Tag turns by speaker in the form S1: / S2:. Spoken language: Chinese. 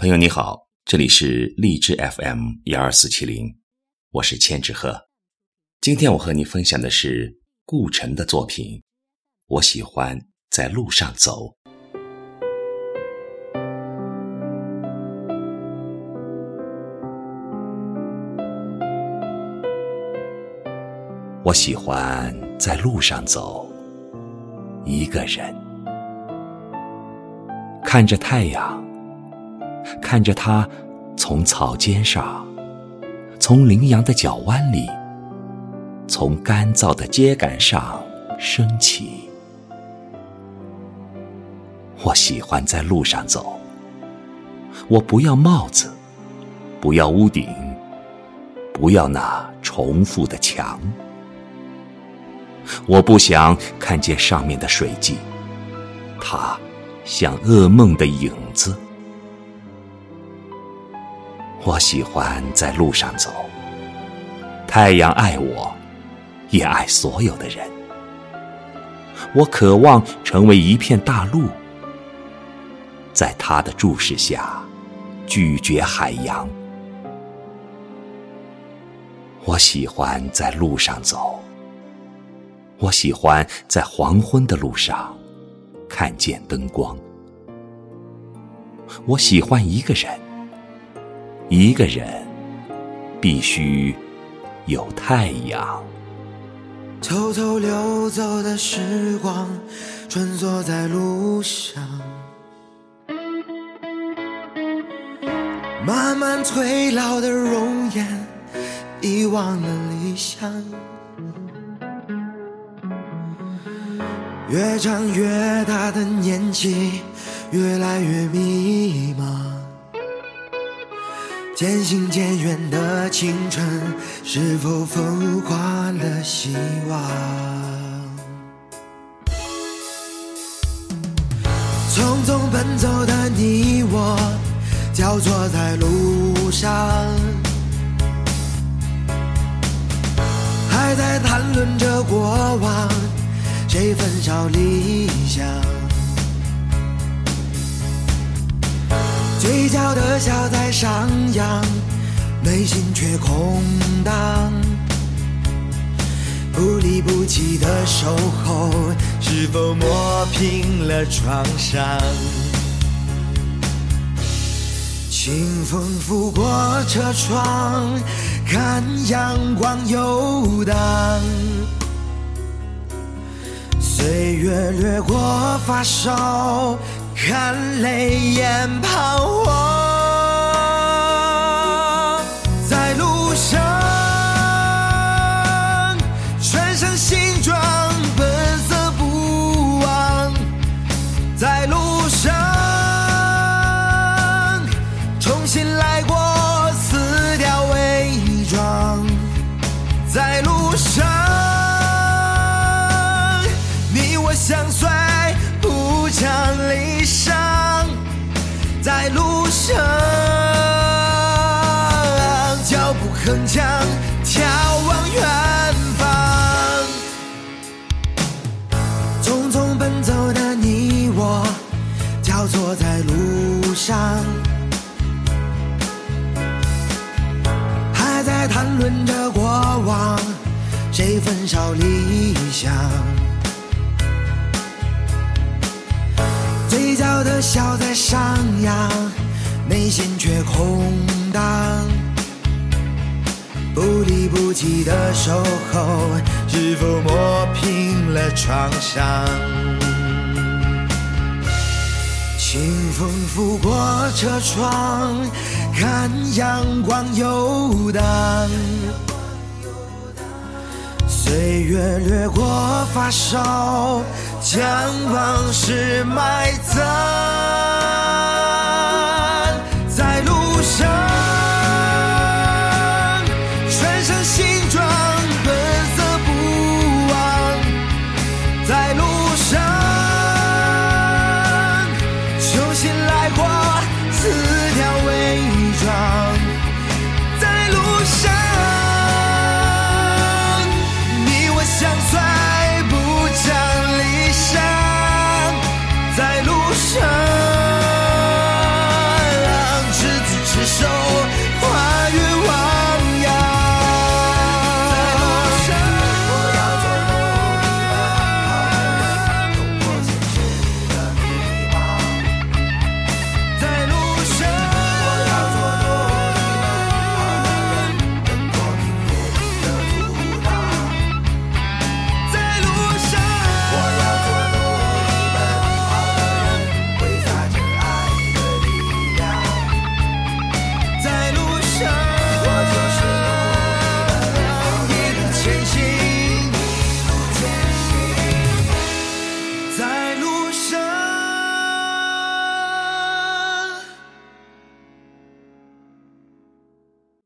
S1: 朋友你好，这里是荔枝 FM 幺二四七零，我是千纸鹤。今天我和你分享的是顾城的作品。我喜欢在路上走。我喜欢在路上走，一个人，看着太阳，看着它从草尖上，从羚羊的脚弯里，从干燥的秸秆上升起。我喜欢在路上走，我不要帽子，不要屋顶，不要那重复的墙。我不想看见上面的水迹，它像噩梦的影子。我喜欢在路上走，太阳爱我，也爱所有的人。我渴望成为一片大陆，在他的注视下，拒绝海洋。我喜欢在路上走。我喜欢在黄昏的路上看见灯光。我喜欢一个人，一个人必须有太阳。
S2: 偷偷溜走的时光，穿梭在路上，慢慢褪老的容颜，遗忘了理想。越长越大的年纪，越来越迷茫。渐行渐远的青春，是否风化了希望？匆匆奔走的你我，交错在路上，还在谈论着过往。谁焚烧理想？嘴角的笑在上扬，内心却空荡。不离不弃的守候，是否磨平了创伤？清风拂过车窗，看阳光游荡。岁月掠过发梢，看泪眼彷徨，在路上穿上新装本色不忘，在路上重新来过，撕掉伪装，在路上你我相随不讲理。想，在路上，脚步铿锵，眺望远方。匆匆奔走的你我，交错在路上，还在谈论着过往，谁焚烧理想？嘴角的笑在上扬，内心却空荡。不离不弃的守候，是否磨平了创伤？清风拂过车窗，看阳光游荡。岁月掠过发梢，将往事埋葬。在路上，穿上新装，本色不忘。在路上，重新来过，自。